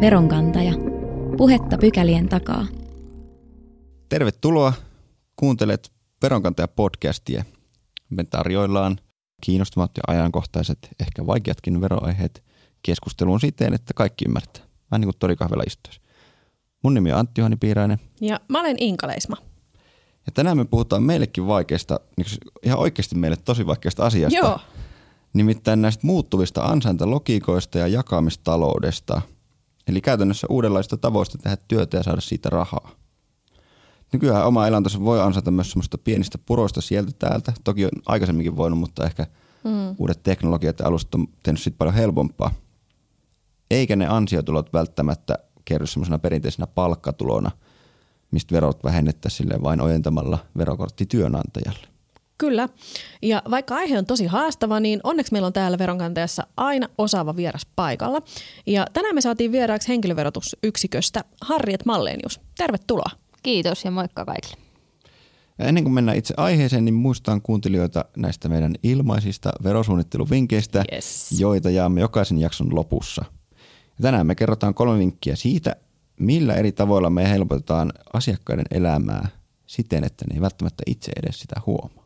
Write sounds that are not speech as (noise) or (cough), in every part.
Veronkantaja. Puhetta pykälien takaa. Tervetuloa. Kuuntelet Veronkantaja-podcastia. Me tarjoillaan kiinnostavat ja ajankohtaiset, ehkä vaikeatkin veroaiheet keskusteluun siten, että kaikki ymmärtää. Vähän niin kuin torikahvella istuisi. Mun nimi on Antti Juhani Piirainen. Ja mä olen Inka Leisma. Ja tänään me puhutaan meillekin vaikeasta, niin ihan oikeasti meille tosi vaikeasta asiasta. Joo. Nimittäin näistä muuttuvista ansaintalogiikoista ja jakamistaloudesta. Eli käytännössä uudenlaista tavoista tehdä työtä ja saada siitä rahaa. Nykyään oma elantonsa voi ansaita myös semmoista pienistä puroista sieltä täältä. Toki on aikaisemminkin voinut, mutta ehkä mm. uudet teknologiat ja alustat on tehnyt siitä paljon helpompaa. Eikä ne ansiotulot välttämättä kerry semmoisena perinteisenä palkkatulona, mistä verot vähennettäisiin vain ojentamalla verokortti työnantajalle. Kyllä. Ja vaikka aihe on tosi haastava, niin onneksi meillä on täällä veronkantajassa aina osaava vieras paikalla. Ja tänään me saatiin vieraaksi henkilöverotusyksiköstä Harriet Mallenius. Tervetuloa. Kiitos ja moikka kaikille. Ja ennen kuin mennään itse aiheeseen, niin muistan kuuntelijoita näistä meidän ilmaisista verosuunnitteluvinkkeistä, Yes. joita jaamme jokaisen jakson lopussa. Ja tänään me kerrotaan kolme vinkkiä siitä, millä eri tavoilla me helpotetaan asiakkaiden elämää siten, että ne ei välttämättä itse edes sitä huomaa.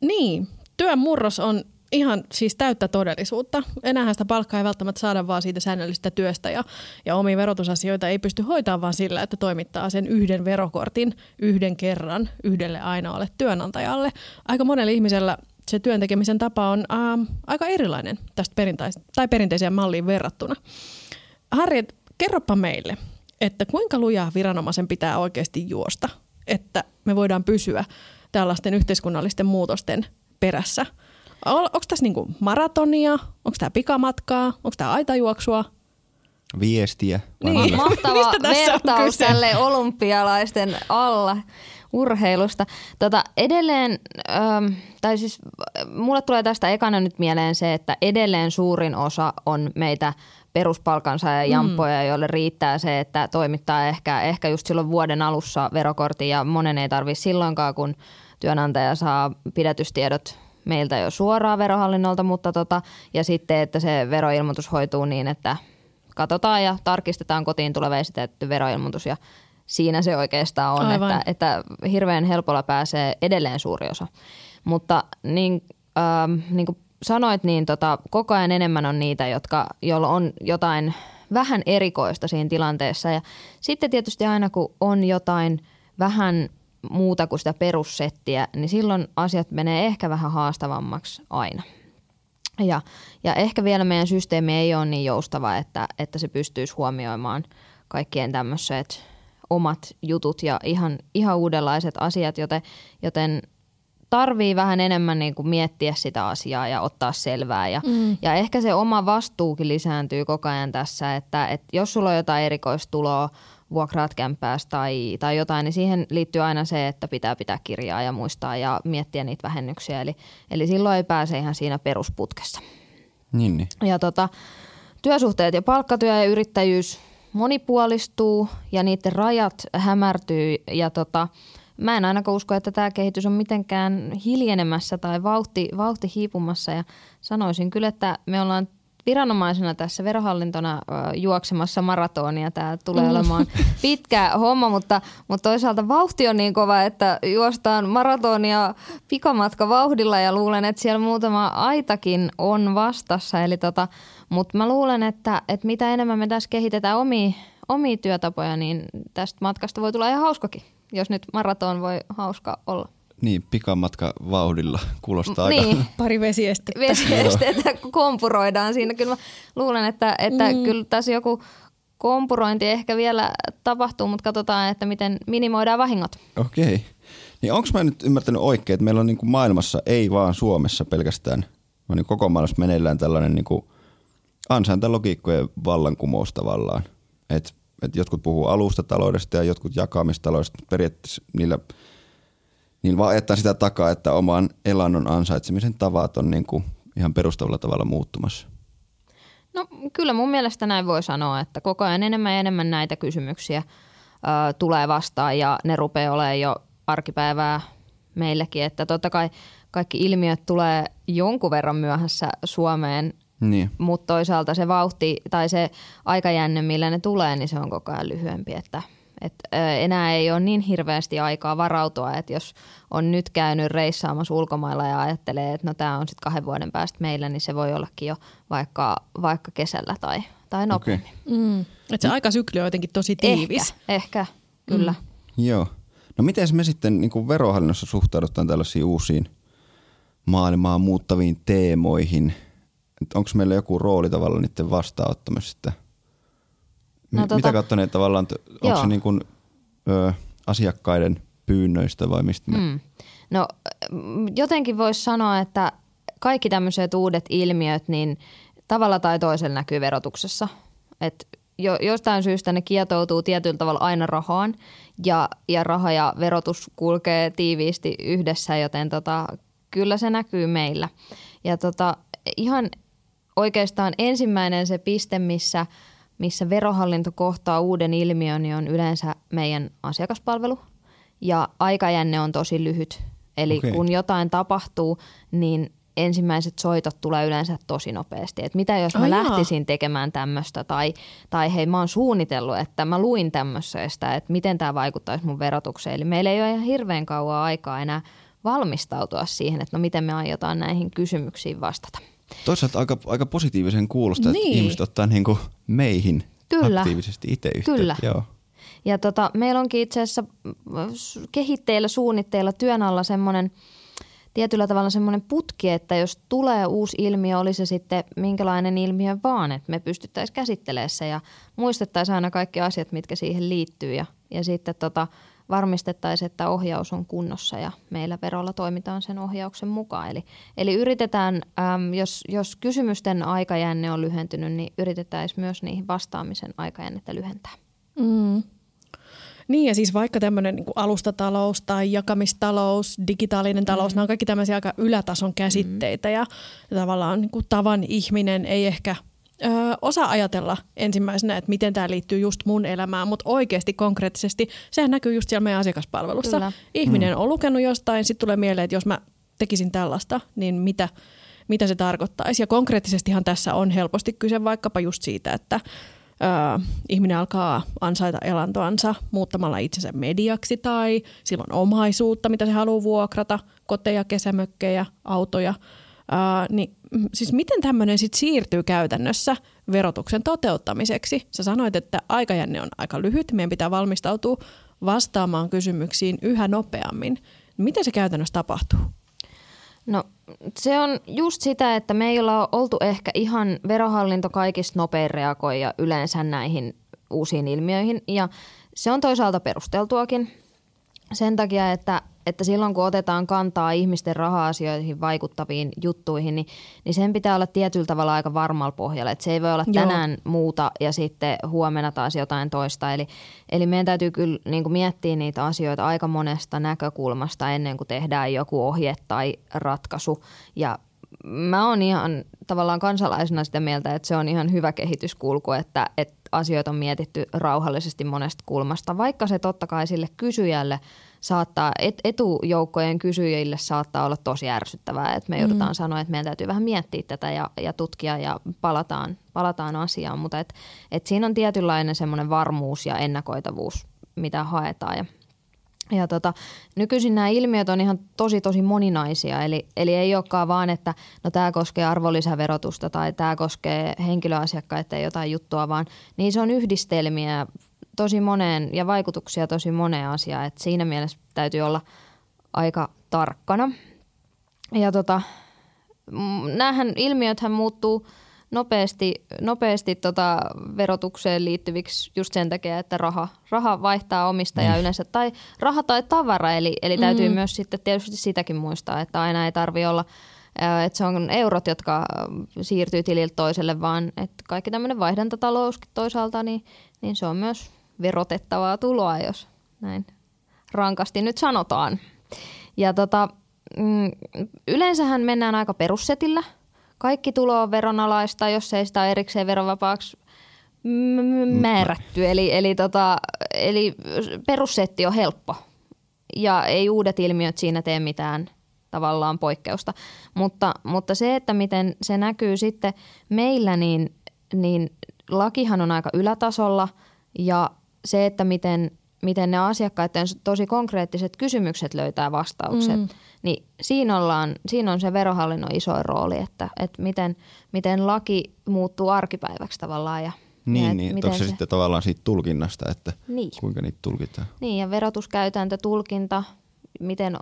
Niin, työn murros on ihan siis täyttä todellisuutta. Enää sitä palkkaa ei välttämättä saada vaan siitä säännöllisestä työstä ja, ja omia verotusasioita ei pysty hoitamaan vaan sillä, että toimittaa sen yhden verokortin yhden kerran yhdelle ainoalle työnantajalle. Aika monella ihmisellä se työn tekemisen tapa on ähm, aika erilainen tästä perintais- tai perinteiseen malliin verrattuna. Harriet, kerropa meille, että kuinka lujaa viranomaisen pitää oikeasti juosta, että me voidaan pysyä tällaisten yhteiskunnallisten muutosten perässä. Onko tässä niinku maratonia, onko tämä pikamatkaa, onko tämä aitajuoksua? Viestiä. Niin. Mahtava (laughs) vertaus tälle olympialaisten alla urheilusta. Tota, edelleen, ähm, tai siis äh, mulle tulee tästä ekana nyt mieleen se, että edelleen suurin osa on meitä peruspalkansaaja jampoja, mm. joille riittää se, että toimittaa ehkä, ehkä just silloin vuoden alussa verokortin ja monen ei tarvitse silloinkaan, kun työnantaja saa pidätystiedot meiltä jo suoraan verohallinnolta, mutta tota, ja sitten, että se veroilmoitus hoituu niin, että katsotaan ja tarkistetaan kotiin tuleva esitetty veroilmoitus ja siinä se oikeastaan on, Aivan. että, että hirveän helpolla pääsee edelleen suuri osa. Mutta niin, ähm, niin kuin sanoit, niin tota, koko ajan enemmän on niitä, jotka, joilla on jotain vähän erikoista siinä tilanteessa. Ja sitten tietysti aina kun on jotain vähän muuta kuin sitä perussettiä, niin silloin asiat menee ehkä vähän haastavammaksi aina. Ja, ja ehkä vielä meidän systeemi ei ole niin joustava, että, että se pystyisi huomioimaan kaikkien tämmöiset omat jutut ja ihan, ihan uudenlaiset asiat, joten, joten tarvii vähän enemmän niin kuin miettiä sitä asiaa ja ottaa selvää. Ja, mm. ja ehkä se oma vastuukin lisääntyy koko ajan tässä, että, että jos sulla on jotain erikoistuloa, vuokraat kämppäästä tai, tai jotain, niin siihen liittyy aina se, että pitää pitää kirjaa ja muistaa ja miettiä niitä vähennyksiä. Eli, eli silloin ei pääse ihan siinä perusputkessa. Niin, niin. Ja tota, työsuhteet ja palkkatyö ja yrittäjyys monipuolistuu ja niiden rajat hämärtyy. Ja tota, mä en ainakaan usko, että tämä kehitys on mitenkään hiljenemässä tai vauhti, vauhti hiipumassa. Ja sanoisin kyllä, että me ollaan viranomaisena tässä verohallintona juoksemassa maratonia. Tämä tulee olemaan pitkä homma, mutta, mutta toisaalta vauhti on niin kova, että juostaan maratonia pikamatka vauhdilla ja luulen, että siellä muutama aitakin on vastassa. Eli tota, mutta mä luulen, että, että mitä enemmän me tässä kehitetään omia, omia työtapoja, niin tästä matkasta voi tulla ihan hauskakin, jos nyt maraton voi hauska olla. Niin, pikamatka vauhdilla kuulostaa aika... Niin, (laughs) Pari vesiestettä. vesiesteitä kompuroidaan siinä. Kyllä mä luulen, että, että mm. kyllä tässä joku kompurointi ehkä vielä tapahtuu, mutta katsotaan, että miten minimoidaan vahingot. Okei. Niin onko mä nyt ymmärtänyt oikein, että meillä on niin kuin maailmassa, ei vaan Suomessa pelkästään, vaan niin koko maailmassa meneillään tällainen niin kuin ansaintalogiikkojen vallankumous tavallaan. Et, et jotkut puhuu alustataloudesta ja jotkut jakamistaloudesta, mutta periaatteessa niillä, niillä vaan ajetaan sitä takaa, että oman elannon ansaitsemisen tavat on niin kuin ihan perustavalla tavalla muuttumassa. No kyllä mun mielestä näin voi sanoa, että koko ajan enemmän ja enemmän näitä kysymyksiä ö, tulee vastaan ja ne rupeaa olemaan jo arkipäivää meillekin. Että totta kai kaikki ilmiöt tulee jonkun verran myöhässä Suomeen Niin. mutta toisaalta se vauhti tai se aikajänne, millä ne tulee, niin se on koko ajan lyhyempi, että et, enää ei ole niin hirveästi aikaa varautua, että jos on nyt käynyt reissaamassa ulkomailla ja ajattelee, että no tämä on sitten kahden vuoden päästä meillä, niin se voi ollakin jo vaikka, vaikka kesällä tai, tai nopeammin. Okay. Mm. Et se aikasykli on jotenkin tosi tiivis. Ehkä, ehkä kyllä. Mm. Joo. No miten me sitten niin kuin verohallinnossa suhtaudutaan tällaisiin uusiin maailmaa muuttaviin teemoihin? Onko meillä joku rooli tavallaan niiden vastaanottamisesta? No, tota, Mitä kautta ne tavallaan, onko se niin kuin, ö, asiakkaiden pyynnöistä vai mistä? Mm. No jotenkin voisi sanoa, että kaikki tämmöiset uudet ilmiöt, niin tavalla tai toisella näkyy verotuksessa. Et jo, jostain syystä ne kietoutuu tietyllä tavalla aina rahaan ja, ja raha ja verotus kulkee tiiviisti yhdessä, joten tota, kyllä se näkyy meillä. Ja tota, ihan oikeastaan ensimmäinen se piste, missä, missä verohallinto kohtaa uuden ilmiön, niin on yleensä meidän asiakaspalvelu. Ja aikajänne on tosi lyhyt. Eli okay. kun jotain tapahtuu, niin ensimmäiset soitot tulee yleensä tosi nopeasti. Että mitä jos mä oh, lähtisin jaa. tekemään tämmöistä tai, tai hei mä oon suunnitellut, että mä luin tämmöisestä, että miten tämä vaikuttaisi mun verotukseen. Eli meillä ei ole ihan hirveän kauan aikaa enää valmistautua siihen, että no miten me aiotaan näihin kysymyksiin vastata. Toisaalta aika, aika positiivisen kuulosta, niin. että ihmiset ottaa niin kuin meihin Kyllä. aktiivisesti itse yhteyttä. Kyllä. Joo. Ja tota, meillä onkin itse asiassa kehitteillä, suunnitteilla työn alla semmoinen – tietyllä tavalla semmoinen putki, että jos tulee uusi ilmiö, oli se sitten minkälainen ilmiö vaan, että me pystyttäisiin käsittelemään se ja muistettaisiin aina kaikki asiat, mitkä siihen liittyy ja, ja sitten tota, varmistettaisiin, että ohjaus on kunnossa ja meillä verolla toimitaan sen ohjauksen mukaan. Eli, eli yritetään, äm, jos, jos kysymysten aikajänne on lyhentynyt, niin yritetään myös niihin vastaamisen aikajännettä lyhentää. Mm. Niin ja siis vaikka tämmöinen niin alustatalous tai jakamistalous, digitaalinen talous, mm. nämä on kaikki tämmöisiä aika ylätason käsitteitä mm. ja, ja tavallaan niin kuin tavan ihminen ei ehkä ö, osaa ajatella ensimmäisenä, että miten tämä liittyy just mun elämään, mutta oikeasti konkreettisesti sehän näkyy just siellä meidän asiakaspalvelussa. Kyllä. Ihminen mm. on lukenut jostain, sitten tulee mieleen, että jos mä tekisin tällaista, niin mitä, mitä se tarkoittaisi. Ja konkreettisestihan tässä on helposti kyse vaikkapa just siitä, että ö, ihminen alkaa ansaita elantoansa muuttamalla itsensä mediaksi tai silloin omaisuutta, mitä se haluaa vuokrata, koteja, kesämökkejä, autoja. Niin, siis miten tämmöinen sitten siirtyy käytännössä verotuksen toteuttamiseksi? Sä sanoit, että aikajänne on aika lyhyt, meidän pitää valmistautua vastaamaan kysymyksiin yhä nopeammin. Miten se käytännössä tapahtuu? No se on just sitä, että me ei olla oltu ehkä ihan verohallinto kaikista nopein reagoija yleensä näihin uusiin ilmiöihin ja se on toisaalta perusteltuakin sen takia, että että silloin kun otetaan kantaa ihmisten raha-asioihin vaikuttaviin juttuihin, niin, niin sen pitää olla tietyllä tavalla aika varmalla pohjalla. Että se ei voi olla tänään Joo. muuta ja sitten huomenna taas jotain toista. Eli, eli meidän täytyy kyllä niin kuin miettiä niitä asioita aika monesta näkökulmasta ennen kuin tehdään joku ohje tai ratkaisu. Ja mä oon ihan tavallaan kansalaisena sitä mieltä, että se on ihan hyvä kehityskulku, että, että asioita on mietitty rauhallisesti monesta kulmasta, vaikka se totta kai sille kysyjälle – saattaa, et, etujoukkojen kysyjille saattaa olla tosi ärsyttävää, että me joudutaan mm. sanoa, että meidän täytyy vähän miettiä tätä ja, ja tutkia ja palataan, palataan asiaan, mutta et, et siinä on tietynlainen semmoinen varmuus ja ennakoitavuus, mitä haetaan. Ja ja tota, nykyisin nämä ilmiöt on ihan tosi tosi moninaisia, eli, eli ei olekaan vaan, että no tämä koskee arvonlisäverotusta tai tämä koskee henkilöasiakkaiden jotain juttua, vaan niin se on yhdistelmiä tosi moneen ja vaikutuksia tosi moneen asiaan, että siinä mielessä täytyy olla aika tarkkana. Ja tota, näähän ilmiöthän muuttuu nopeasti, nopeasti tota verotukseen liittyviksi just sen takia, että raha, raha vaihtaa omistajaa mm. yleensä, tai raha tai tavara, eli, eli täytyy mm. myös sitten tietysti sitäkin muistaa, että aina ei tarvi olla että se on eurot, jotka siirtyy tililtä toiselle, vaan että kaikki tämmöinen vaihdantatalous toisaalta, niin, niin se on myös verotettavaa tuloa, jos näin rankasti nyt sanotaan. Ja tota, mm, yleensähän mennään aika perussetillä. Kaikki tulo on veronalaista, jos ei sitä erikseen verovapaaksi määrätty. Eli, eli, tota, eli perussetti on helppo ja ei uudet ilmiöt siinä tee mitään tavallaan poikkeusta. Mutta, mutta se, että miten se näkyy sitten meillä, niin, niin lakihan on aika ylätasolla ja se, että miten, miten ne asiakkaiden tosi konkreettiset kysymykset löytää vastaukset, mm. niin siinä, ollaan, siinä on se verohallinnon iso rooli, että, että miten, miten laki muuttuu arkipäiväksi tavallaan ja niin, ja niin. Miten se, se sitten tavallaan siitä tulkinnasta, että niin. kuinka niitä tulkitaan. Niin, ja verotuskäytäntö, tulkinta, miten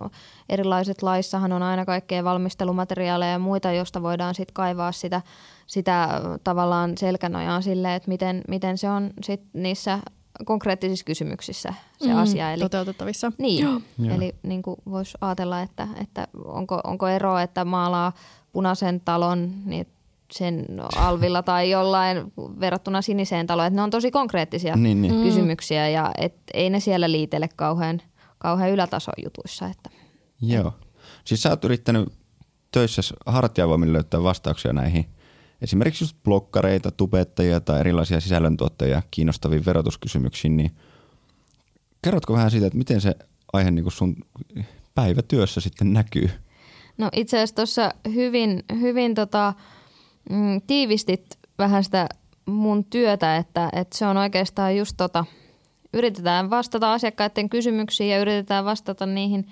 erilaiset laissahan on aina kaikkea valmistelumateriaaleja ja muita, josta voidaan sitten kaivaa sitä, sitä tavallaan selkänojaa sille, että miten, miten se on sit niissä konkreettisissa kysymyksissä se mm, asia. Eli, toteutettavissa. Niin, Joo. eli niin voisi ajatella, että, että onko, onko ero, että maalaa punaisen talon, niin sen alvilla tai jollain verrattuna siniseen taloon. Että ne on tosi konkreettisia niin, niin. kysymyksiä ja et ei ne siellä liitele kauhean, kauhean ylätason jutuissa. Että. Joo. Siis sä oot yrittänyt töissä hartiavoimilla löytää vastauksia näihin esimerkiksi just blokkareita, tubettajia tai erilaisia sisällöntuottajia kiinnostaviin verotuskysymyksiin, niin kerrotko vähän siitä, että miten se aihe niin sun päivätyössä sitten näkyy? No itse asiassa tuossa hyvin, hyvin tota, mm, tiivistit vähän sitä mun työtä, että, että se on oikeastaan just tota, yritetään vastata asiakkaiden kysymyksiin ja yritetään vastata niihin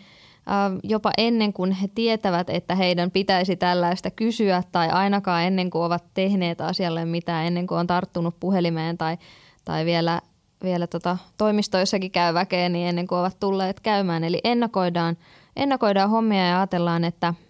jopa ennen kuin he tietävät, että heidän pitäisi tällaista kysyä tai ainakaan ennen kuin ovat tehneet asialle mitään, ennen kuin on tarttunut puhelimeen tai, tai vielä, vielä tota toimistoissakin käy väkeä, niin ennen kuin ovat tulleet käymään. Eli ennakoidaan, ennakoidaan hommia ja ajatellaan, että –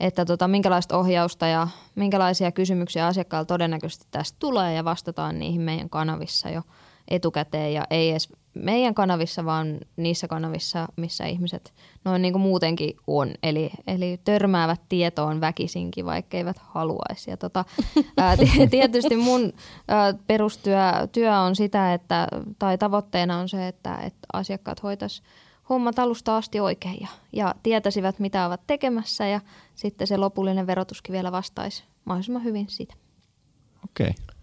että tota, minkälaista ohjausta ja minkälaisia kysymyksiä asiakkaalla todennäköisesti tästä tulee ja vastataan niihin meidän kanavissa jo etukäteen ja ei edes meidän kanavissa, vaan niissä kanavissa, missä ihmiset noin niin kuin muutenkin on. Eli, eli törmäävät tietoon väkisinkin, vaikka eivät haluaisi. Ja tota, (laughs) ää, tietysti mun ää, perustyö työ on sitä, että, tai tavoitteena on se, että, että asiakkaat hoitaisivat hommat alusta asti oikein ja, ja tietäisivät, mitä ovat tekemässä ja sitten se lopullinen verotuskin vielä vastaisi mahdollisimman hyvin sitä. Okei. Okay.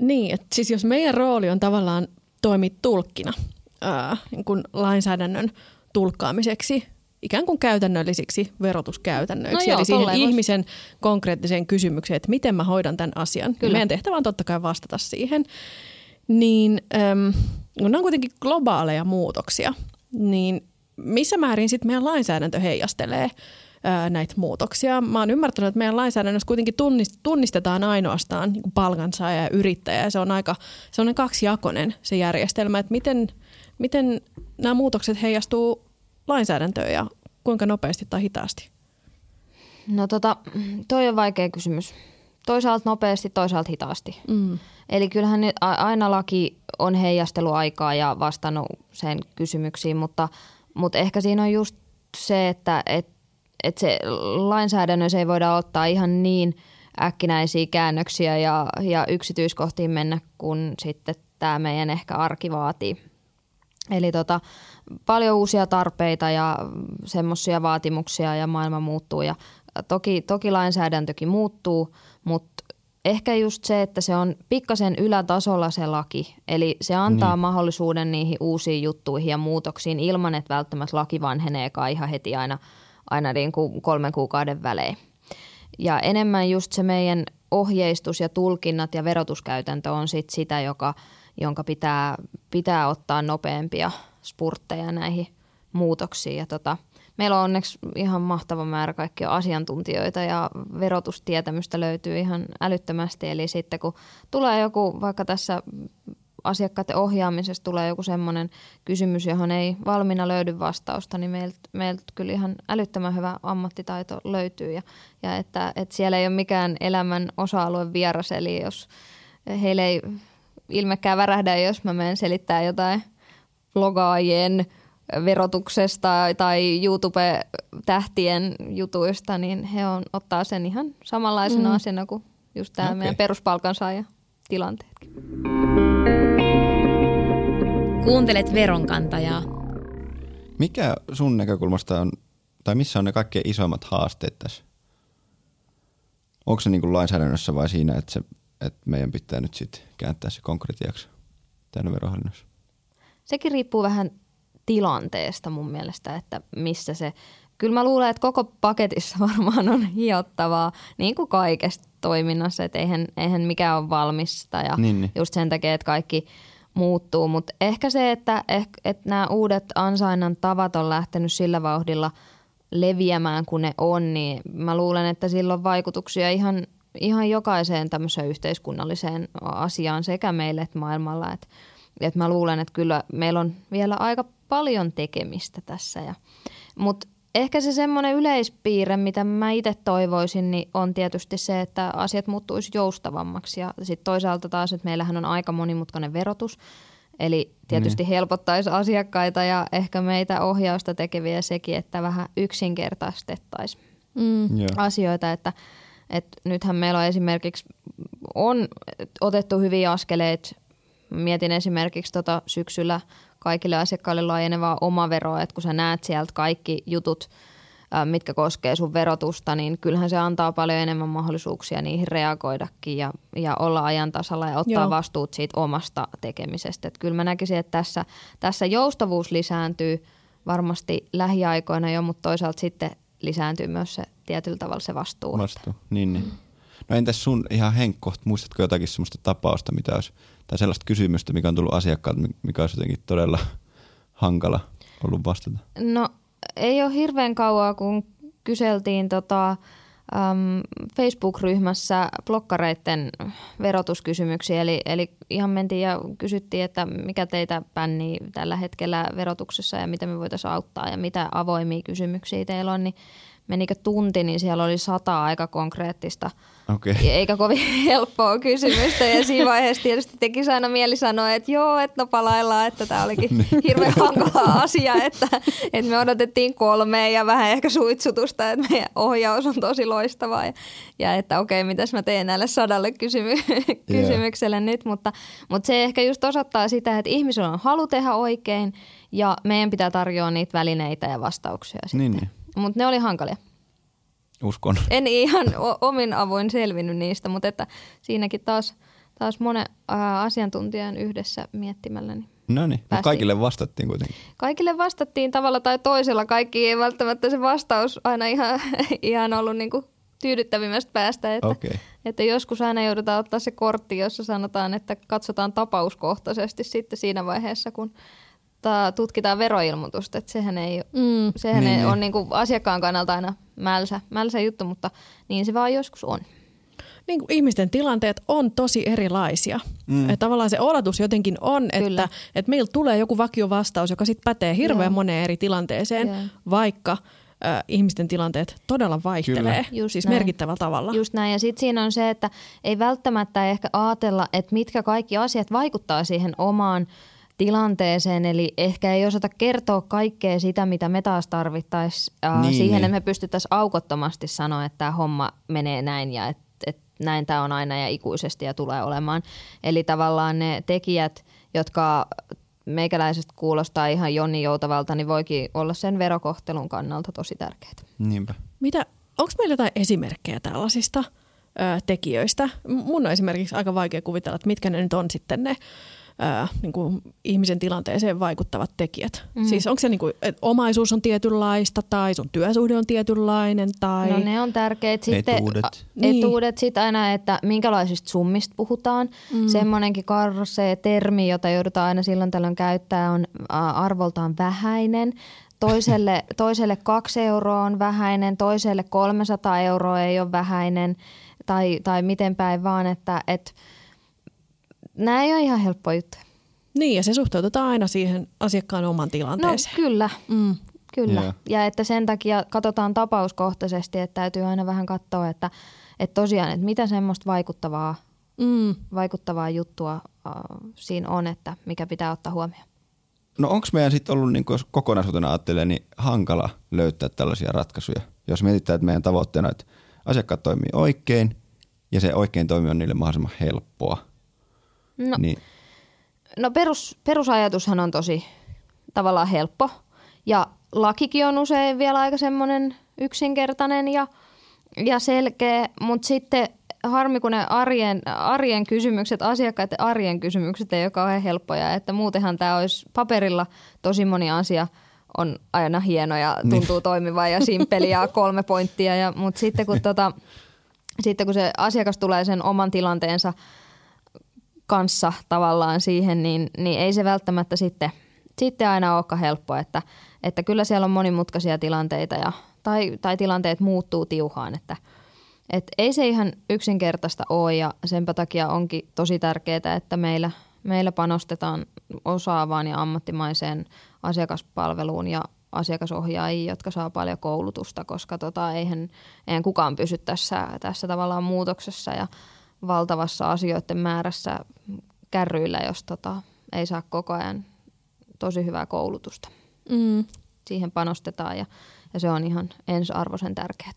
Niin, että siis jos meidän rooli on tavallaan toimia tulkkina ää, niin kuin lainsäädännön tulkkaamiseksi ikään kuin käytännöllisiksi verotuskäytännöiksi. No joo, Eli siihen ihmisen konkreettiseen kysymykseen, että miten mä hoidan tämän asian. Kyllä. Meidän tehtävä on totta kai vastata siihen. Niin äm, kun ne on kuitenkin globaaleja muutoksia, niin missä määrin sitten meidän lainsäädäntö heijastelee näitä muutoksia. Mä oon ymmärtänyt, että meidän lainsäädännössä kuitenkin tunnistetaan ainoastaan niin palkansaaja ja yrittäjä. Ja se on aika se on kaksijakoinen se järjestelmä, että miten, miten nämä muutokset heijastuu lainsäädäntöön ja kuinka nopeasti tai hitaasti? No tota, toi on vaikea kysymys. Toisaalta nopeasti, toisaalta hitaasti. Mm. Eli kyllähän aina laki on heijasteluaikaa ja vastannut sen kysymyksiin, mutta – mutta ehkä siinä on just se, että et, et se lainsäädännössä ei voida ottaa ihan niin äkkinäisiä käännöksiä ja, ja yksityiskohtiin mennä, kun sitten tämä meidän ehkä arki vaatii. Eli tota, paljon uusia tarpeita ja semmoisia vaatimuksia ja maailma muuttuu ja toki, toki lainsäädäntökin muuttuu, mutta ehkä just se, että se on pikkasen ylätasolla se laki. Eli se antaa niin. mahdollisuuden niihin uusiin juttuihin ja muutoksiin ilman, että välttämättä laki vanheneekaan ihan heti aina, aina niin kuin kolmen kuukauden välein. Ja enemmän just se meidän ohjeistus ja tulkinnat ja verotuskäytäntö on sit sitä, joka, jonka pitää, pitää ottaa nopeampia spurtteja näihin muutoksiin. Ja tota, meillä on onneksi ihan mahtava määrä kaikkia asiantuntijoita ja verotustietämystä löytyy ihan älyttömästi. Eli sitten kun tulee joku, vaikka tässä asiakkaiden ohjaamisessa tulee joku semmoinen kysymys, johon ei valmiina löydy vastausta, niin meiltä meilt kyllä ihan älyttömän hyvä ammattitaito löytyy. Ja, ja että, että siellä ei ole mikään elämän osa-alue vieras, eli jos heille ei ilmekään värähdä, jos mä menen selittää jotain blogaajien – verotuksesta tai YouTube-tähtien jutuista, niin he on, ottaa sen ihan samanlaisena mm. asiana kuin just tämä okay. meidän peruspalkansaaja tilanteetkin. Kuuntelet veronkantajaa. Mikä sun näkökulmasta on, tai missä on ne kaikkein isoimmat haasteet tässä? Onko se niin kuin lainsäädännössä vai siinä, että, se, että meidän pitää nyt sitten kääntää se konkretiaksi tänne verohallinnossa? Sekin riippuu vähän tilanteesta mun mielestä, että missä se kyllä mä luulen, että koko paketissa (laughs) varmaan on hiottavaa, niin kuin kaikesta toiminnassa, että eihän, eihän mikään ole valmista ja Niin, niin. just sen takia, että kaikki muuttuu. Mutta ehkä se, että, ehkä, että nämä uudet ansainnan tavat on lähtenyt sillä vauhdilla leviämään kuin ne on, niin mä luulen, että sillä on vaikutuksia ihan, ihan jokaiseen tämmöiseen yhteiskunnalliseen asiaan sekä meille että maailmalla. Et, et mä luulen, että kyllä meillä on vielä aika paljon tekemistä tässä. Ja, mutta ehkä se semmoinen yleispiirre, mitä mä itse toivoisin, niin on tietysti se, että asiat muuttuisi joustavammaksi. Ja sitten toisaalta taas, että meillähän on aika monimutkainen verotus. Eli tietysti helpottaisi asiakkaita ja ehkä meitä ohjausta tekeviä sekin, että vähän yksinkertaistettaisiin Mm. Joo. asioita, että, että nythän meillä on esimerkiksi on otettu hyviä askeleet. Mietin esimerkiksi tota syksyllä kaikille asiakkaille laajenevaa omaveroa, että kun sä näet sieltä kaikki jutut, mitkä koskee sun verotusta, niin kyllähän se antaa paljon enemmän mahdollisuuksia niihin reagoidakin ja, ja olla ajan tasalla ja ottaa Joo. vastuut siitä omasta tekemisestä. Et kyllä mä näkisin, että tässä, tässä joustavuus lisääntyy varmasti lähiaikoina jo, mutta toisaalta sitten lisääntyy myös se tietyllä tavalla se vastuu. Vastuu. Niin, niin. No entäs sun ihan Henkko, muistatko jotakin sellaista tapausta, mitä olisi, tai sellaista kysymystä, mikä on tullut asiakkaalta, mikä olisi jotenkin todella hankala ollut vastata? No ei ole hirveän kauaa, kun kyseltiin tota, äm, Facebook-ryhmässä blokkareiden verotuskysymyksiä. Eli, eli ihan mentiin ja kysyttiin, että mikä teitä pännii tällä hetkellä verotuksessa ja mitä me voitaisiin auttaa ja mitä avoimia kysymyksiä teillä on. Niin menikö tunti, niin siellä oli sata aika konkreettista. Okay. eikä kovin (laughs) helppoa kysymystä. Ja siinä vaiheessa tietysti tekisi aina mieli sanoa, että joo, että no palaillaan, että tämä olikin (laughs) (laughs) hirveän hankala asia, että, että me odotettiin kolmea ja vähän ehkä suitsutusta, että meidän ohjaus on tosi loistavaa. Ja, ja että okei, mitäs mä teen näille sadalle kysymy- kysymykselle nyt, mutta, mutta se ehkä just osoittaa sitä, että ihmisillä on halu tehdä oikein ja meidän pitää tarjoa niitä välineitä ja vastauksia sitten. Niin, niin. Mutta ne oli hankalia. Uskon. En ihan omin avoin selvinnyt niistä, mutta että siinäkin taas, taas monen ää, asiantuntijan yhdessä miettimällä. Niin No niin, mutta Päästiin. kaikille vastattiin kuitenkin. kaikille vastattiin tavalla tai toisella. Kaikki ei välttämättä se vastaus aina ihan, (laughs) ihan ollut niin kuin tyydyttävimmästä päästä. Että, Okei. että joskus aina joudutaan ottaa se kortti, jossa sanotaan, että katsotaan tapauskohtaisesti sitten siinä vaiheessa, kun ta- tutkitaan veroilmoitusta. Että sehän ei, Mm. sehän Niin, ei niin. ole niin kuin asiakkaan kannalta aina mälsä, mälsä juttu, mutta niin se vaan joskus on. niin kuin ihmisten tilanteet on tosi erilaisia. Mm. Että tavallaan se oletus jotenkin on, Kyllä. että, että meillä tulee joku vakiovastaus, joka sitten pätee hirveän Joo. moneen eri tilanteeseen, Joo. vaikka äh, ihmisten tilanteet todella vaihtelee, Kyllä. Just siis näin. merkittävällä tavalla. Just näin. Ja sitten siinä on se, että ei välttämättä ehkä ajatella, että mitkä kaikki asiat vaikuttaa siihen omaan tilanteeseen. Eli ehkä ei osata kertoa kaikkea sitä, mitä me taas tarvittaisiin Niin, niin, siihen, niin. että me pystyttäisiin aukottomasti sanoa, että tämä homma menee näin ja että et näin tämä on aina ja ikuisesti ja tulee olemaan. Eli tavallaan ne tekijät, jotka meikäläisestä kuulostaa ihan Jonni Joutavalta, niin voikin olla sen verokohtelun kannalta tosi tärkeitä. Niinpä. Mitä, onko meillä jotain esimerkkejä tällaisista ö, tekijöistä? Mun on esimerkiksi aika vaikea kuvitella, että mitkä ne nyt on sitten ne ö, niin kuin ihmisen tilanteeseen vaikuttavat tekijät. Mm. Siis onko se niin kuin, että omaisuus on tietynlaista tai sun työsuhde on tietynlainen tai... No ne on tärkeitä. Sitten Etuudet. a- Niin. Etuudet sitten aina, että minkälaisista summista puhutaan. Mm. Semmoinenkin karsee termi, jota joudutaan aina silloin tällöin käyttää, on arvoltaan vähäinen. Toiselle, (laughs) toiselle kaksi euroa on vähäinen, toiselle 300 euroa ei ole vähäinen tai, tai miten päin vaan, että et, nämä ei ole ihan helppo juttu. Niin, ja se suhteutetaan aina siihen asiakkaan oman No tilanteeseen. kyllä, Mm. Kyllä. Joo. Ja että sen takia katsotaan tapauskohtaisesti, että täytyy aina vähän katsoa, että, että tosiaan, että mitä semmoista vaikuttavaa, Mm. vaikuttavaa juttua äh, siinä on, että mikä pitää ottaa huomioon. No onko meidän sitten ollut, niin jos kokonaisuutena ajattelee, niin hankala löytää tällaisia ratkaisuja? Jos mietitään, että meidän tavoitteena, että asiakkaat toimii oikein ja se oikein toimi on niille mahdollisimman helppoa. No, Niin, no perus, perusajatushan on tosi tavallaan helppo ja lakikin on usein vielä aika semmoinen yksinkertainen ja, ja selkeä, mutta sitten harmi, kun ne arjen, arjen kysymykset, asiakkaiden arjen kysymykset ei ole kauhean helppoja, että muutenhan tämä olisi paperilla tosi moni asia on aina hieno ja tuntuu niin. toimivan ja simpeli ja (laughs) kolme pointtia. Ja, mutta sitten kun, tota, sitten kun se asiakas tulee sen oman tilanteensa kanssa tavallaan siihen, niin, niin ei se välttämättä sitten, sitten aina olekaan helppo, että, että kyllä siellä on monimutkaisia tilanteita ja, tai, tai tilanteet muuttuu tiuhaan, että et ei se ihan yksinkertaista ole ja senpä takia onkin tosi tärkeää, että meillä, meillä panostetaan osaavaan ja ammattimaiseen asiakaspalveluun ja asiakasohjaajiin, jotka saa paljon koulutusta, koska tota, eihän, eihän kukaan pysy tässä, tässä tavallaan muutoksessa ja valtavassa asioiden määrässä kärryillä, jos tota, ei saa koko ajan tosi hyvää koulutusta. Mm. Siihen panostetaan ja, ja se on ihan ensiarvoisen tärkeää.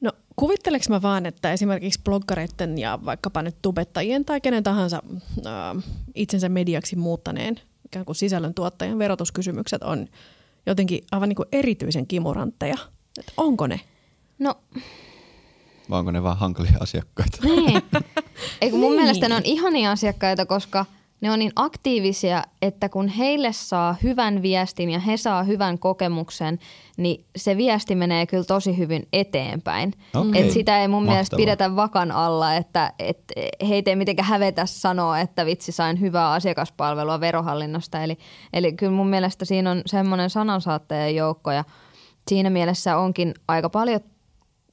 No kuvitteleks mä vaan, että esimerkiksi bloggareiden ja vaikkapa nyt tubettajien tai kenen tahansa äh, itsensä mediaksi muuttaneen ikään kuin sisällöntuottajan verotuskysymykset on jotenkin aivan niin kuin erityisen kimurantteja. Että onko ne? No vai onko ne vaan hankalia asiakkaita? Niin. (laughs) Eikö mun niin. mielestä ne on ihania asiakkaita, koska ne on niin aktiivisia, että kun heille saa hyvän viestin ja he saa hyvän kokemuksen, niin se viesti menee kyllä tosi hyvin eteenpäin. Okay. Et sitä ei mun Mahtavaa. mielestä pidetä vakan alla, että et heitä ei mitenkään hävetä sanoa, että vitsi sain hyvää asiakaspalvelua verohallinnosta. Eli, eli kyllä mun mielestä siinä on semmoinen sanansaattajan joukko ja siinä mielessä onkin aika paljon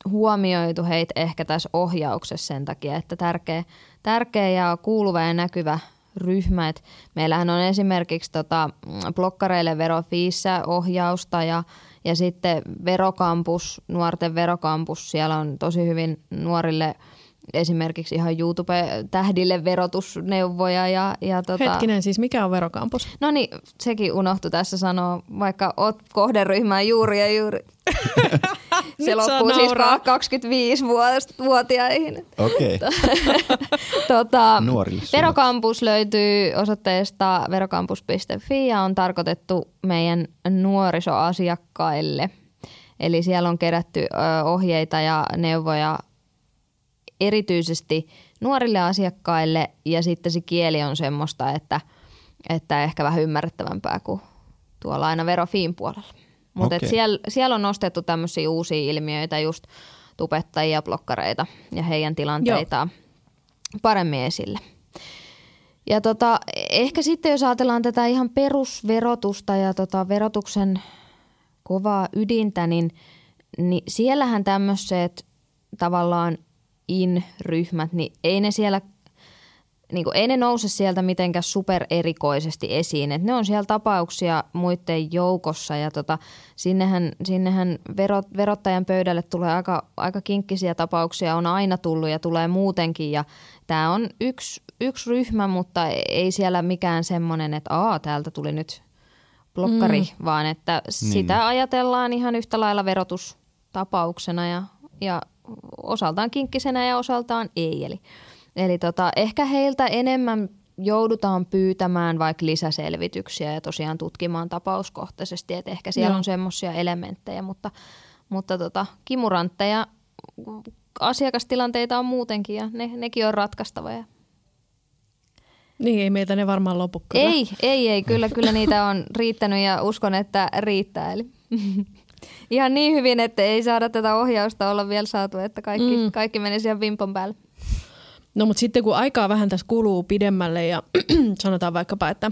huomioitu heitä ehkä tässä ohjauksessa sen takia, että tärkeä, tärkeä ja kuuluva ja näkyvä ryhmä. Et meillähän on esimerkiksi tota, blokkareille verofiissä ohjausta ja, ja sitten verokampus, nuorten verokampus, siellä on tosi hyvin nuorille – esimerkiksi ihan YouTube-tähdille verotusneuvoja. Ja, ja tota... Hetkinen, siis mikä on verokampus? No niin, sekin unohtui tässä sanoa, vaikka oot kohderyhmään juuri ja juuri. (laughs) Se loppuu siis 25-vuotiaihin. Okei. Okay. (laughs) tota, Verokampus löytyy osoitteesta verokampus.fi ja on tarkoitettu meidän nuorisoasiakkaille. Eli siellä on kerätty ohjeita ja neuvoja erityisesti nuorille asiakkaille ja sitten se kieli on semmoista, että, että ehkä vähän ymmärrettävämpää kuin tuolla aina verofiin puolella. Mutta okay. siellä, siellä on nostettu tämmöisiä uusia ilmiöitä, just tubettajia, blokkareita ja heidän tilanteitaan Joo. paremmin esille. Ja tota, ehkä sitten jos ajatellaan tätä ihan perusverotusta ja tota verotuksen kovaa ydintä, niin, niin siellähän tämmöiset tavallaan in-ryhmät, niin ei ne siellä niin kuin, ei ne nouse sieltä mitenkään supererikoisesti esiin. Et ne on siellä tapauksia muiden joukossa ja tota, sinnehän, sinnehän verot, verottajan pöydälle tulee aika, aika kinkkisiä tapauksia, on aina tullut ja tulee muutenkin. Ja tämä on yksi, yksi ryhmä, mutta ei siellä mikään semmoinen, että aa, täältä tuli nyt blokkari, mm. vaan että niin. sitä ajatellaan ihan yhtä lailla verotustapauksena ja, ja osaltaan kinkkisenä ja osaltaan ei. Eli, eli tota, ehkä heiltä enemmän joudutaan pyytämään vaikka lisäselvityksiä ja tosiaan tutkimaan tapauskohtaisesti, että ehkä siellä Joo. on semmoisia elementtejä, mutta, mutta tota, kimurantteja, asiakastilanteita on muutenkin ja ne, nekin on ratkaistavoja. Niin, ei meitä ne varmaan lopu kyllä. Ei, ei, ei. Kyllä, kyllä niitä on riittänyt ja uskon, että riittää. Eli. (laughs) Ihan niin hyvin, että ei saada tätä ohjausta olla vielä saatu, että kaikki, mm. kaikki menisi ihan vimpon päälle. No mutta sitten kun aikaa vähän tässä kuluu pidemmälle ja (clears throat) sanotaan vaikkapa, että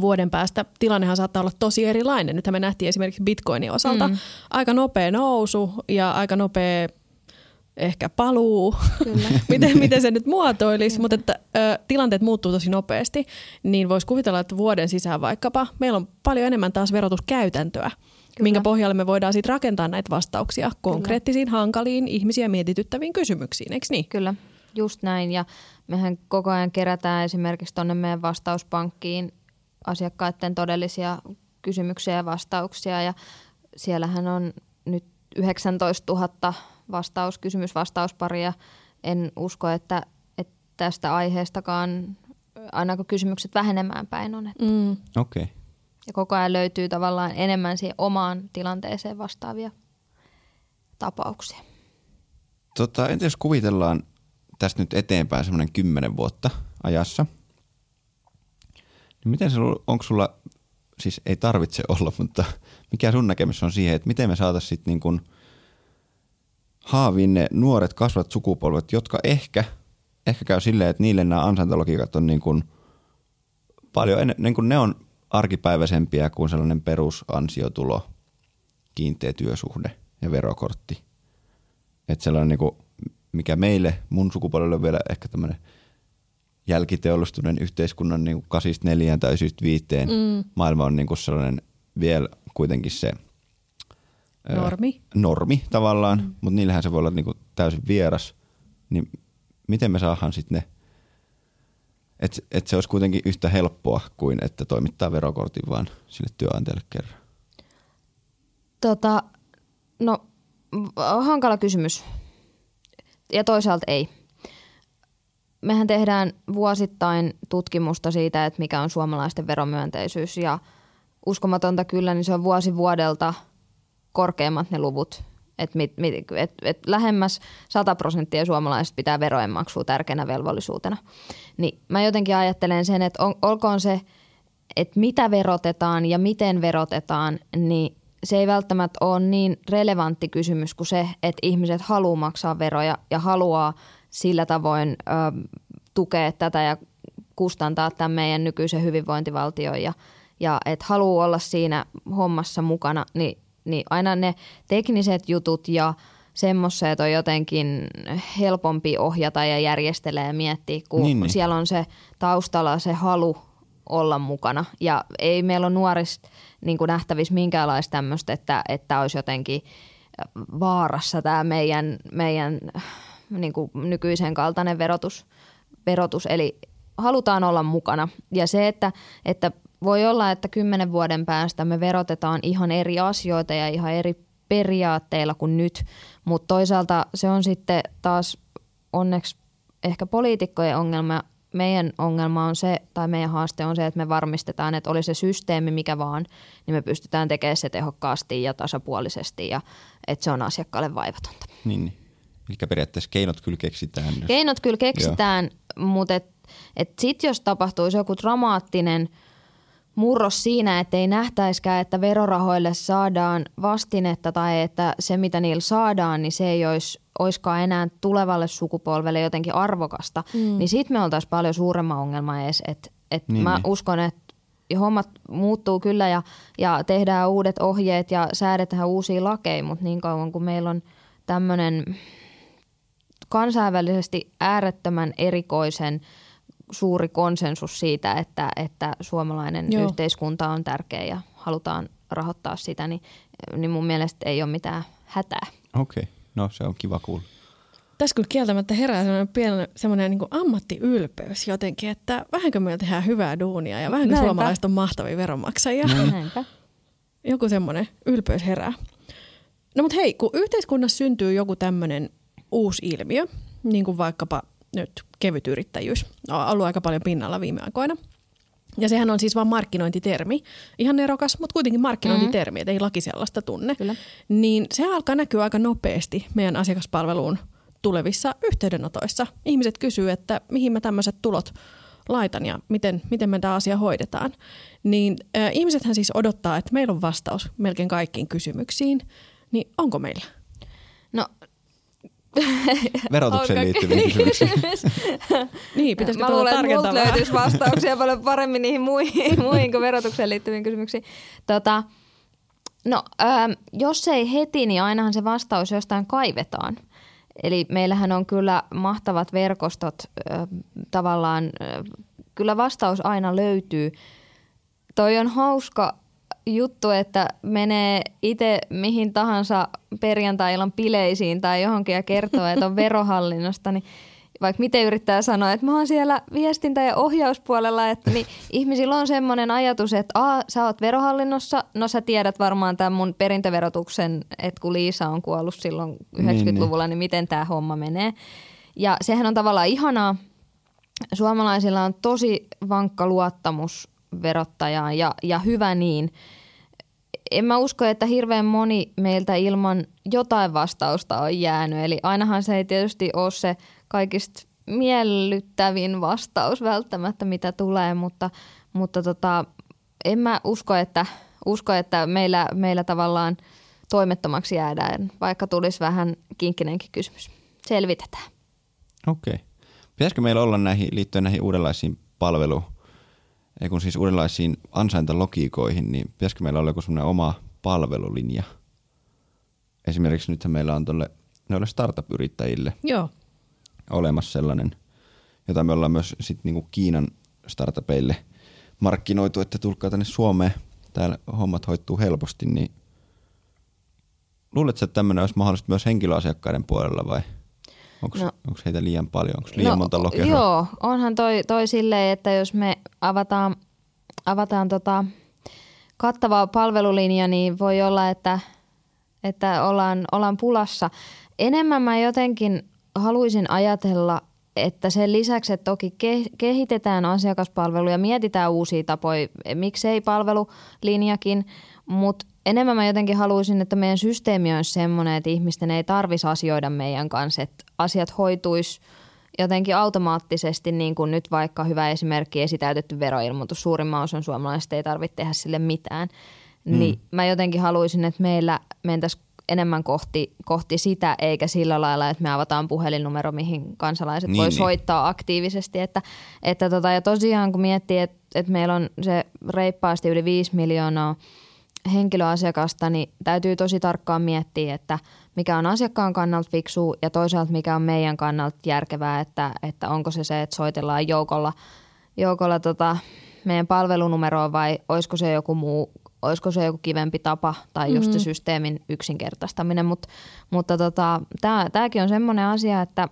vuoden päästä tilannehan saattaa olla tosi erilainen. Nythän me nähtiin esimerkiksi bitcoinin osalta mm. aika nopea nousu ja aika nopea ehkä paluu, (laughs) miten, miten se nyt muotoilisi, mutta että ö, tilanteet muuttuu tosi nopeasti, niin voisi kuvitella, että vuoden sisään vaikkapa meillä on paljon enemmän taas verotuskäytäntöä. Kyllä. minkä pohjalle me voidaan sitten rakentaa näitä vastauksia konkreettisiin, Kyllä. hankaliin, ihmisiä mietityttäviin kysymyksiin, eikö niin? Kyllä, just näin. Ja mehän koko ajan kerätään esimerkiksi tuonne meidän vastauspankkiin asiakkaiden todellisia kysymyksiä ja vastauksia. Ja siellähän on nyt 19 000 vastaus, kysymys-vastausparia. En usko, että, että tästä aiheestakaan aina kun kysymykset vähenemään päin on. Mm. Okei. Okay. Ja koko ajan löytyy tavallaan enemmän siihen omaan tilanteeseen vastaavia tapauksia. Tota, entä jos kuvitellaan tästä nyt eteenpäin semmoinen kymmenen vuotta ajassa, niin miten se, onko sulla siis ei tarvitse olla, mutta mikä sun näkemys on siihen, että miten me saataisiin sitten niin kuin haaviin ne nuoret kasvat sukupolvet, jotka ehkä, ehkä käy silleen, että niille nämä ansaintalogiikat on niin kuin paljon, en, niin kuin ne on arkipäiväisempiä kuin sellainen perusansiotulo, kiinteä työsuhde ja verokortti. Että sellainen niin kuin, mikä meille, mun sukupolvelle on vielä ehkä tämmöinen jälkiteollistuneen yhteiskunnan niin 84 tai 95 mm. maailma on niin kuin sellainen vielä kuitenkin se Normi. Ö, normi tavallaan, mm. mutta niillähän se voi olla niin kuin täysin vieras. Niin miten me saadaan sitten ne, että et se olisi kuitenkin yhtä helppoa kuin että toimittaa verokortin vaan sille työnantajalle kerran? Tota, no hankala kysymys. Ja toisaalta ei. Mehän tehdään vuosittain tutkimusta siitä, että mikä on suomalaisten veromyönteisyys ja uskomatonta kyllä, niin se on vuosi vuodelta korkeimmat ne luvut. Et mit, mit, et, et lähemmäs 100 prosenttia suomalaisista pitää verojen maksua tärkeänä velvollisuutena. Niin mä jotenkin ajattelen sen, että on, olkoon se, että mitä verotetaan ja miten verotetaan, niin se ei välttämättä ole niin relevantti kysymys kuin se, että ihmiset haluaa maksaa veroja ja haluaa sillä tavoin ö, tukea tätä ja kustantaa tämän meidän nykyisen hyvinvointivaltion ja, ja että haluaa olla siinä hommassa mukana, niin, niin aina ne tekniset jutut ja semmoiset on jotenkin helpompi ohjata ja järjestellä ja miettiä, kun niin, niin. siellä on se taustalla se halu olla mukana. Ja ei meillä ole nuorista niin nähtävissä minkäänlaista tämmöistä, että, että olisi jotenkin vaarassa tämä meidän, meidän niin kuin nykyisen kaltainen verotus, verotus. Eli halutaan olla mukana. Ja se, että, että voi olla, että kymmenen vuoden päästä me verotetaan ihan eri asioita ja ihan eri periaatteilla kuin nyt, mutta toisaalta se on sitten taas onneksi ehkä poliitikkojen ongelma meidän ongelma on se, tai meidän haaste on se, että me varmistetaan, että oli se systeemi mikä vaan, niin me pystytään tekemään se tehokkaasti ja tasapuolisesti ja että se on asiakkaalle vaivatonta. Niin, niin. Eli periaatteessa keinot kyllä keksitään. Jos... Keinot kyllä keksitään, Joo. mutta et, et sitten jos tapahtuisi joku dramaattinen – murros siinä, että ei nähtäiskään, että verorahoille saadaan vastinetta tai että se, mitä niillä saadaan, niin se ei olisi, olisikaan enää tulevalle sukupolvelle jotenkin arvokasta, mm. niin sitten me oltaisiin paljon suuremman ongelma edes. Et, et niin, mä niin. uskon, että hommat muuttuu kyllä ja, ja tehdään uudet ohjeet ja säädetään uusia lakeja, mutta niin kauan kuin meillä on tämmöinen kansainvälisesti äärettömän erikoisen – suuri konsensus siitä, että, että suomalainen Joo. yhteiskunta on tärkeä ja halutaan rahoittaa sitä, niin, niin mun mielestä ei ole mitään hätää. Okei, okay. no se on kiva kuulla. Tässä kyllä kieltämättä herää sellainen pieni semmoinen niin ammattiylpeys jotenkin, että vähänkö me tehdään hyvää duunia ja vähänkö Näinpä. suomalaiset on mahtavia veronmaksajia. Näinpä. Joku semmoinen ylpeys herää. No mutta hei, kun yhteiskunnassa syntyy joku tämmöinen uusi ilmiö, niin kuin vaikkapa nyt kevyt yrittäjyys on ollut aika paljon pinnalla viime aikoina. Ja sehän on siis vain markkinointitermi. Ihan nerokas, mutta kuitenkin markkinointitermi, mm-hmm. että ei laki sellaista tunne. Kyllä. Niin se alkaa näkyä aika nopeasti meidän asiakaspalveluun tulevissa yhteydenotoissa. Ihmiset kysyy, että mihin mä tämmöiset tulot laitan ja miten, miten me tämä asia hoidetaan. Niin äh, ihmisethän siis odottaa, että meillä on vastaus melkein kaikkiin kysymyksiin. Niin onko meillä? No (laughs) Verotukseen liittyviin kysymyksiin. (laughs) niin, pitäisikö Mä luulen, että löytyisi vastauksia paljon paremmin niihin muihin, (laughs) muihin kuin verotukseen liittyviin kysymyksiin. Tota, no, ähm, jos ei heti, niin ainahan se vastaus jostain kaivetaan. Eli meillähän on kyllä mahtavat verkostot äh, tavallaan, äh, kyllä vastaus aina löytyy. Toi on hauska juttu, että menee itse mihin tahansa perjantai-illan bileisiin tai johonkin ja kertoo, että on (laughs) verohallinnosta, niin vaikka miten yrittää sanoa, että mä oon siellä viestintä- ja ohjauspuolella, että niin (laughs) ihmisillä on semmoinen ajatus, että a, sä oot verohallinnossa, no sä tiedät varmaan tämän mun perintöverotuksen, että kun Liisa on kuollut silloin 90-luvulla, niin, niin miten tämä homma menee. Ja sehän on tavallaan ihanaa. Suomalaisilla on tosi vankka luottamus verottajaan ja, ja hyvä niin. En mä usko, että hirveän moni meiltä ilman jotain vastausta on jäänyt. Eli ainahan se ei tietysti ole se kaikista miellyttävin vastaus välttämättä, mitä tulee, mutta, mutta tota, en mä usko, että, usko, että meillä, meillä tavallaan toimettomaksi jäädään, vaikka tulisi vähän kinkkinenkin kysymys. Selvitetään. Okei. Okay. Pitäisikö meillä olla näihin, liittyen näihin uudenlaisiin palvelu, ei kun siis uudenlaisiin ansaintalogiikoihin, niin pitäisikö meillä olla joku semmoinen oma palvelulinja? Esimerkiksi nythän meillä on tuolle noille startup-yrittäjille Joo. olemassa sellainen, jota me ollaan myös sit niinku Kiinan startupeille markkinoitu, että tulkaa tänne Suomeen, täällä hommat hoituu helposti, niin luuletko, että tämmöinen olisi mahdollista myös henkilöasiakkaiden puolella vai onko No. no, heitä liian paljon, onko liian monta lokeroa? Joo, onhan toi, toi silleen, että jos me avataan, avataan tota kattava palvelulinja, niin voi olla, että, että ollaan, ollaan pulassa. Enemmän mä jotenkin haluaisin ajatella, että sen lisäksi, että toki ke- kehitetään asiakaspalveluja, mietitään uusia tapoja, miksei palvelulinjakin, mutta enemmän mä jotenkin haluaisin, että meidän systeemi olisi semmoinen, että ihmisten ei tarvitsisi asioida meidän kanssa, että asiat hoituisi jotenkin automaattisesti, niin kuin nyt vaikka hyvä esimerkki esitäytetty veroilmoitus. Suurimman osan suomalaisista ei tarvitse tehdä sille mitään. Mm. Niin mä jotenkin haluaisin, että meillä mentäisiin enemmän kohti, kohti sitä, eikä sillä lailla, että me avataan puhelinnumero, mihin kansalaiset Niin, voi niin. soittaa aktiivisesti. Että, että tota, ja tosiaan kun miettii, että, että meillä on se reippaasti yli 5 miljoonaa henkilöasiakasta, niin täytyy tosi tarkkaan miettiä, että mikä on asiakkaan kannalta fiksu ja toisaalta mikä on meidän kannalta järkevää, että, että onko se se, että soitellaan joukolla, joukolla tota meidän palvelunumeroa vai olisiko se joku muu, olisiko se joku kivempi tapa tai just se systeemin yksinkertaistaminen, Mut, mutta tota, tämäkin on semmoinen asia, että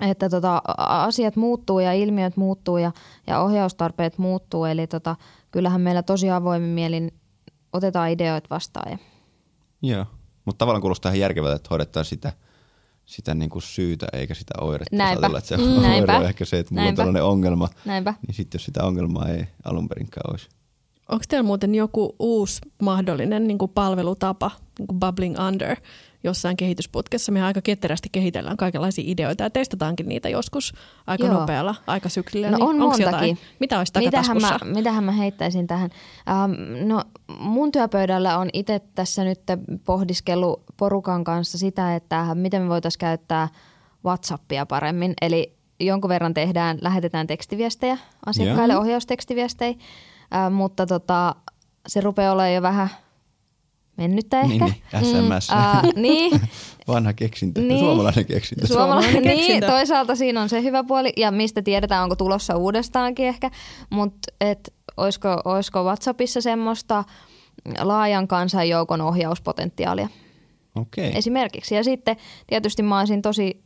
että tota, asiat muuttuu ja ilmiöt muuttuu ja, ja ohjaustarpeet muuttuu. Eli tota, kyllähän meillä tosi avoimin mielin otetaan ideoita vastaan. Ja, Joo, mutta tavallaan kuulostaa ihan järkevältä, että hoidetaan sitä, sitä niin kuin syytä eikä sitä oiretta. Näinpä. ajatellaan, että se Mm, näinpä. on ehkä se, että mulla Näinpä. on tällainen ongelma, näinpä. niin sitten jos sitä ongelmaa ei alun perinkään olisi. Onko teillä muuten joku uusi mahdollinen niin kuin palvelutapa, niin kuin bubbling under, jossain kehitysputkessa? Me aika ketterästi kehitellään kaikenlaisia ideoita ja testataankin niitä joskus aika Joo. nopealla aikasyklillä. No niin on onks montakin. Jotain? Mitä olisi Mitähän mä, mitähän mä heittäisin tähän? Ähm, no mun työpöydällä on itse tässä nyt pohdiskellut porukan kanssa sitä, että miten me voitaisiin käyttää WhatsAppia paremmin. Eli jonkun verran tehdään, lähetetään tekstiviestejä asiakkaille, Joo. ohjaustekstiviestejä, äh, mutta tota, se rupeaa olemaan jo vähän mennyttä ehkä. Niin, niin, SMS. äh, niin, (laughs) Vanha keksintö, Niin. suomalainen keksintö. Suomalainen, Suomalainen niin, keksintö. toisaalta siinä on se hyvä puoli, ja mistä tiedetään, onko tulossa uudestaankin ehkä, mutta et, olisiko, olisiko WhatsAppissa semmoista laajan kansanjoukon ohjauspotentiaalia Okei. esimerkiksi. Ja sitten tietysti mä olisin tosi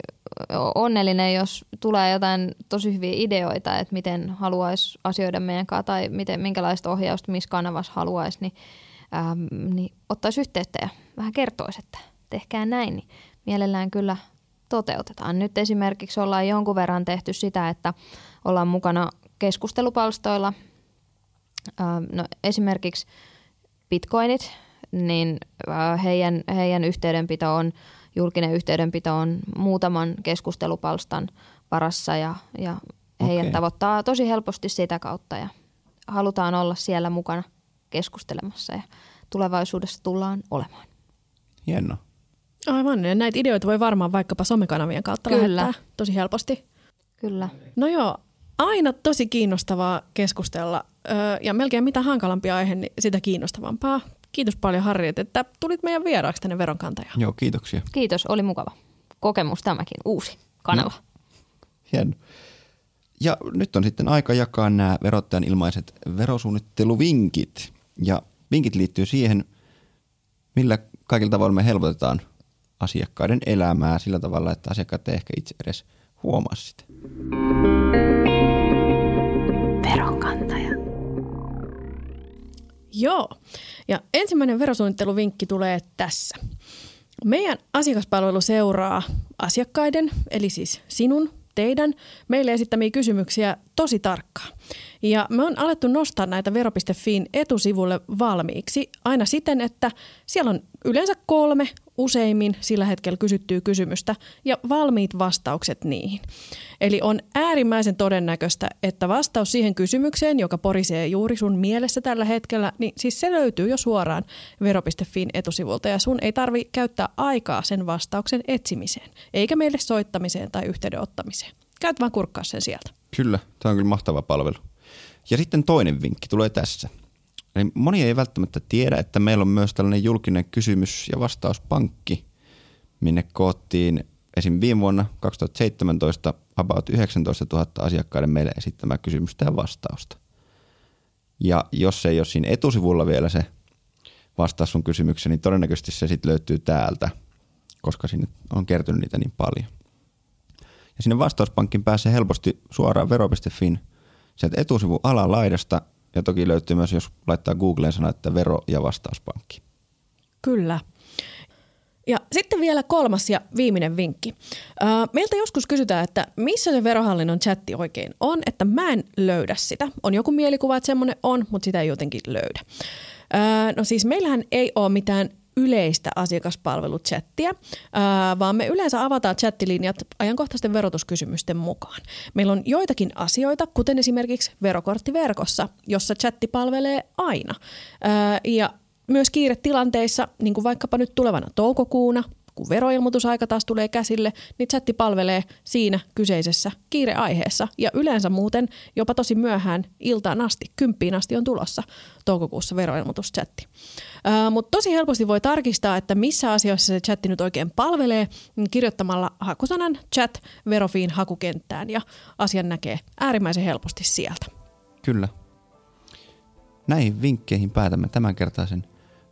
onnellinen, jos tulee jotain tosi hyviä ideoita, että miten haluaisi asioida meidän kanssa tai miten, minkälaista ohjausta missä kanavassa haluaisi, niin, ähm, niin ottaisi yhteyttä ja vähän kertoisi, että tehkää näin, niin mielellään kyllä toteutetaan. Nyt esimerkiksi ollaan jonkun verran tehty sitä, että ollaan mukana keskustelupalstoilla. Ähm, no, esimerkiksi bitcoinit, niin äh, heidän, heidän yhteydenpito on, julkinen yhteydenpito on muutaman keskustelupalstan varassa ja, ja heidät Okei. tavoittaa tosi helposti sitä kautta ja halutaan olla siellä mukana keskustelemassa ja tulevaisuudessa tullaan olemaan. Hienoa. Aivan, ja näitä ideoita voi varmaan vaikkapa somekanavien kautta Kyllä. lähettää tosi helposti. Kyllä. No joo, aina tosi kiinnostavaa keskustella öö, ja melkein mitä hankalampi aihe, niin sitä kiinnostavampaa. Kiitos paljon Harriet, että tulit meidän vieraaksi tänne veronkantajaan. Joo, kiitoksia. Kiitos, oli mukava. Kokemus tämäkin, uusi kanava. Hieno. Ja nyt on sitten aika jakaa nämä verottajan ilmaiset verosuunnitteluvinkit. Ja vinkit liittyy siihen, millä kaikilla tavoilla me helpotetaan asiakkaiden elämää sillä tavalla, että asiakkaat ei ehkä itse edes huomaa sitä. Veronkantaja. Joo, ja ensimmäinen verosuunnitteluvinkki tulee tässä. Meidän asiakaspalvelu seuraa asiakkaiden, eli siis sinun, teidän, meille esittämiä kysymyksiä tosi tarkkaan. Ja me on alettu nostaa näitä vero.fiin etusivulle valmiiksi aina siten, että siellä on yleensä kolme useimmin sillä hetkellä kysyttyä kysymystä ja valmiit vastaukset niihin. Eli on äärimmäisen todennäköistä, että vastaus siihen kysymykseen, joka porisee juuri sun mielessä tällä hetkellä, niin siis se löytyy jo suoraan vero.fin etusivulta ja sun ei tarvi käyttää aikaa sen vastauksen etsimiseen, eikä meille soittamiseen tai yhteydenottamiseen. Käyt vaan kurkkaa sen sieltä. Kyllä, tämä on kyllä mahtava palvelu. Ja sitten toinen vinkki tulee tässä. Eli moni ei välttämättä tiedä, että meillä on myös tällainen julkinen kysymys- ja vastauspankki, minne koottiin esim. viime vuonna 2017 about 19 000 asiakkaiden meille esittämää kysymystä ja vastausta. Ja jos ei ole siinä etusivulla vielä se vastaus sun kysymykseen, niin todennäköisesti se sitten löytyy täältä, koska sinne on kertynyt niitä niin paljon. Ja sinne vastauspankkiin pääsee helposti suoraan vero.fin sieltä etusivun alalaidasta ja toki löytyy myös, jos laittaa Googleen sana, että vero- ja vastauspankki. Kyllä. Ja sitten vielä kolmas ja viimeinen vinkki. Meiltä joskus kysytään, että missä se verohallinnon chatti oikein on, että mä en löydä sitä. On joku mielikuva, että semmoinen on, mutta sitä ei jotenkin löydä. No siis meillähän ei ole mitään yleistä asiakaspalveluchattia, vaan me yleensä avataan chattilinjat ajankohtaisten verotuskysymysten mukaan. Meillä on joitakin asioita, kuten esimerkiksi verokorttiverkossa, jossa chatti palvelee aina. Ja myös kiiretilanteissa, niin kuin vaikkapa nyt tulevana toukokuuna, kun veroilmoitusaika taas tulee käsille, niin chatti palvelee siinä kyseisessä kiireaiheessa. Ja yleensä muuten jopa tosi myöhään iltaan asti, kymppiin asti on tulossa toukokuussa veroilmoituschatti. Mutta tosi helposti voi tarkistaa, että missä asioissa se chatti nyt oikein palvelee niin kirjoittamalla hakusanan chat verofiin hakukenttään ja asian näkee äärimmäisen helposti sieltä. Kyllä. Näihin vinkkeihin päätämme tämänkertaisen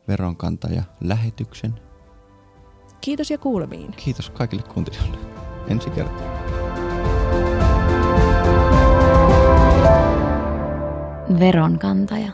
veronkantaja lähetyksen. Kiitos ja kuulemiin. Kiitos kaikille kuuntelijoille. Ensi kertaa. Veronkantaja.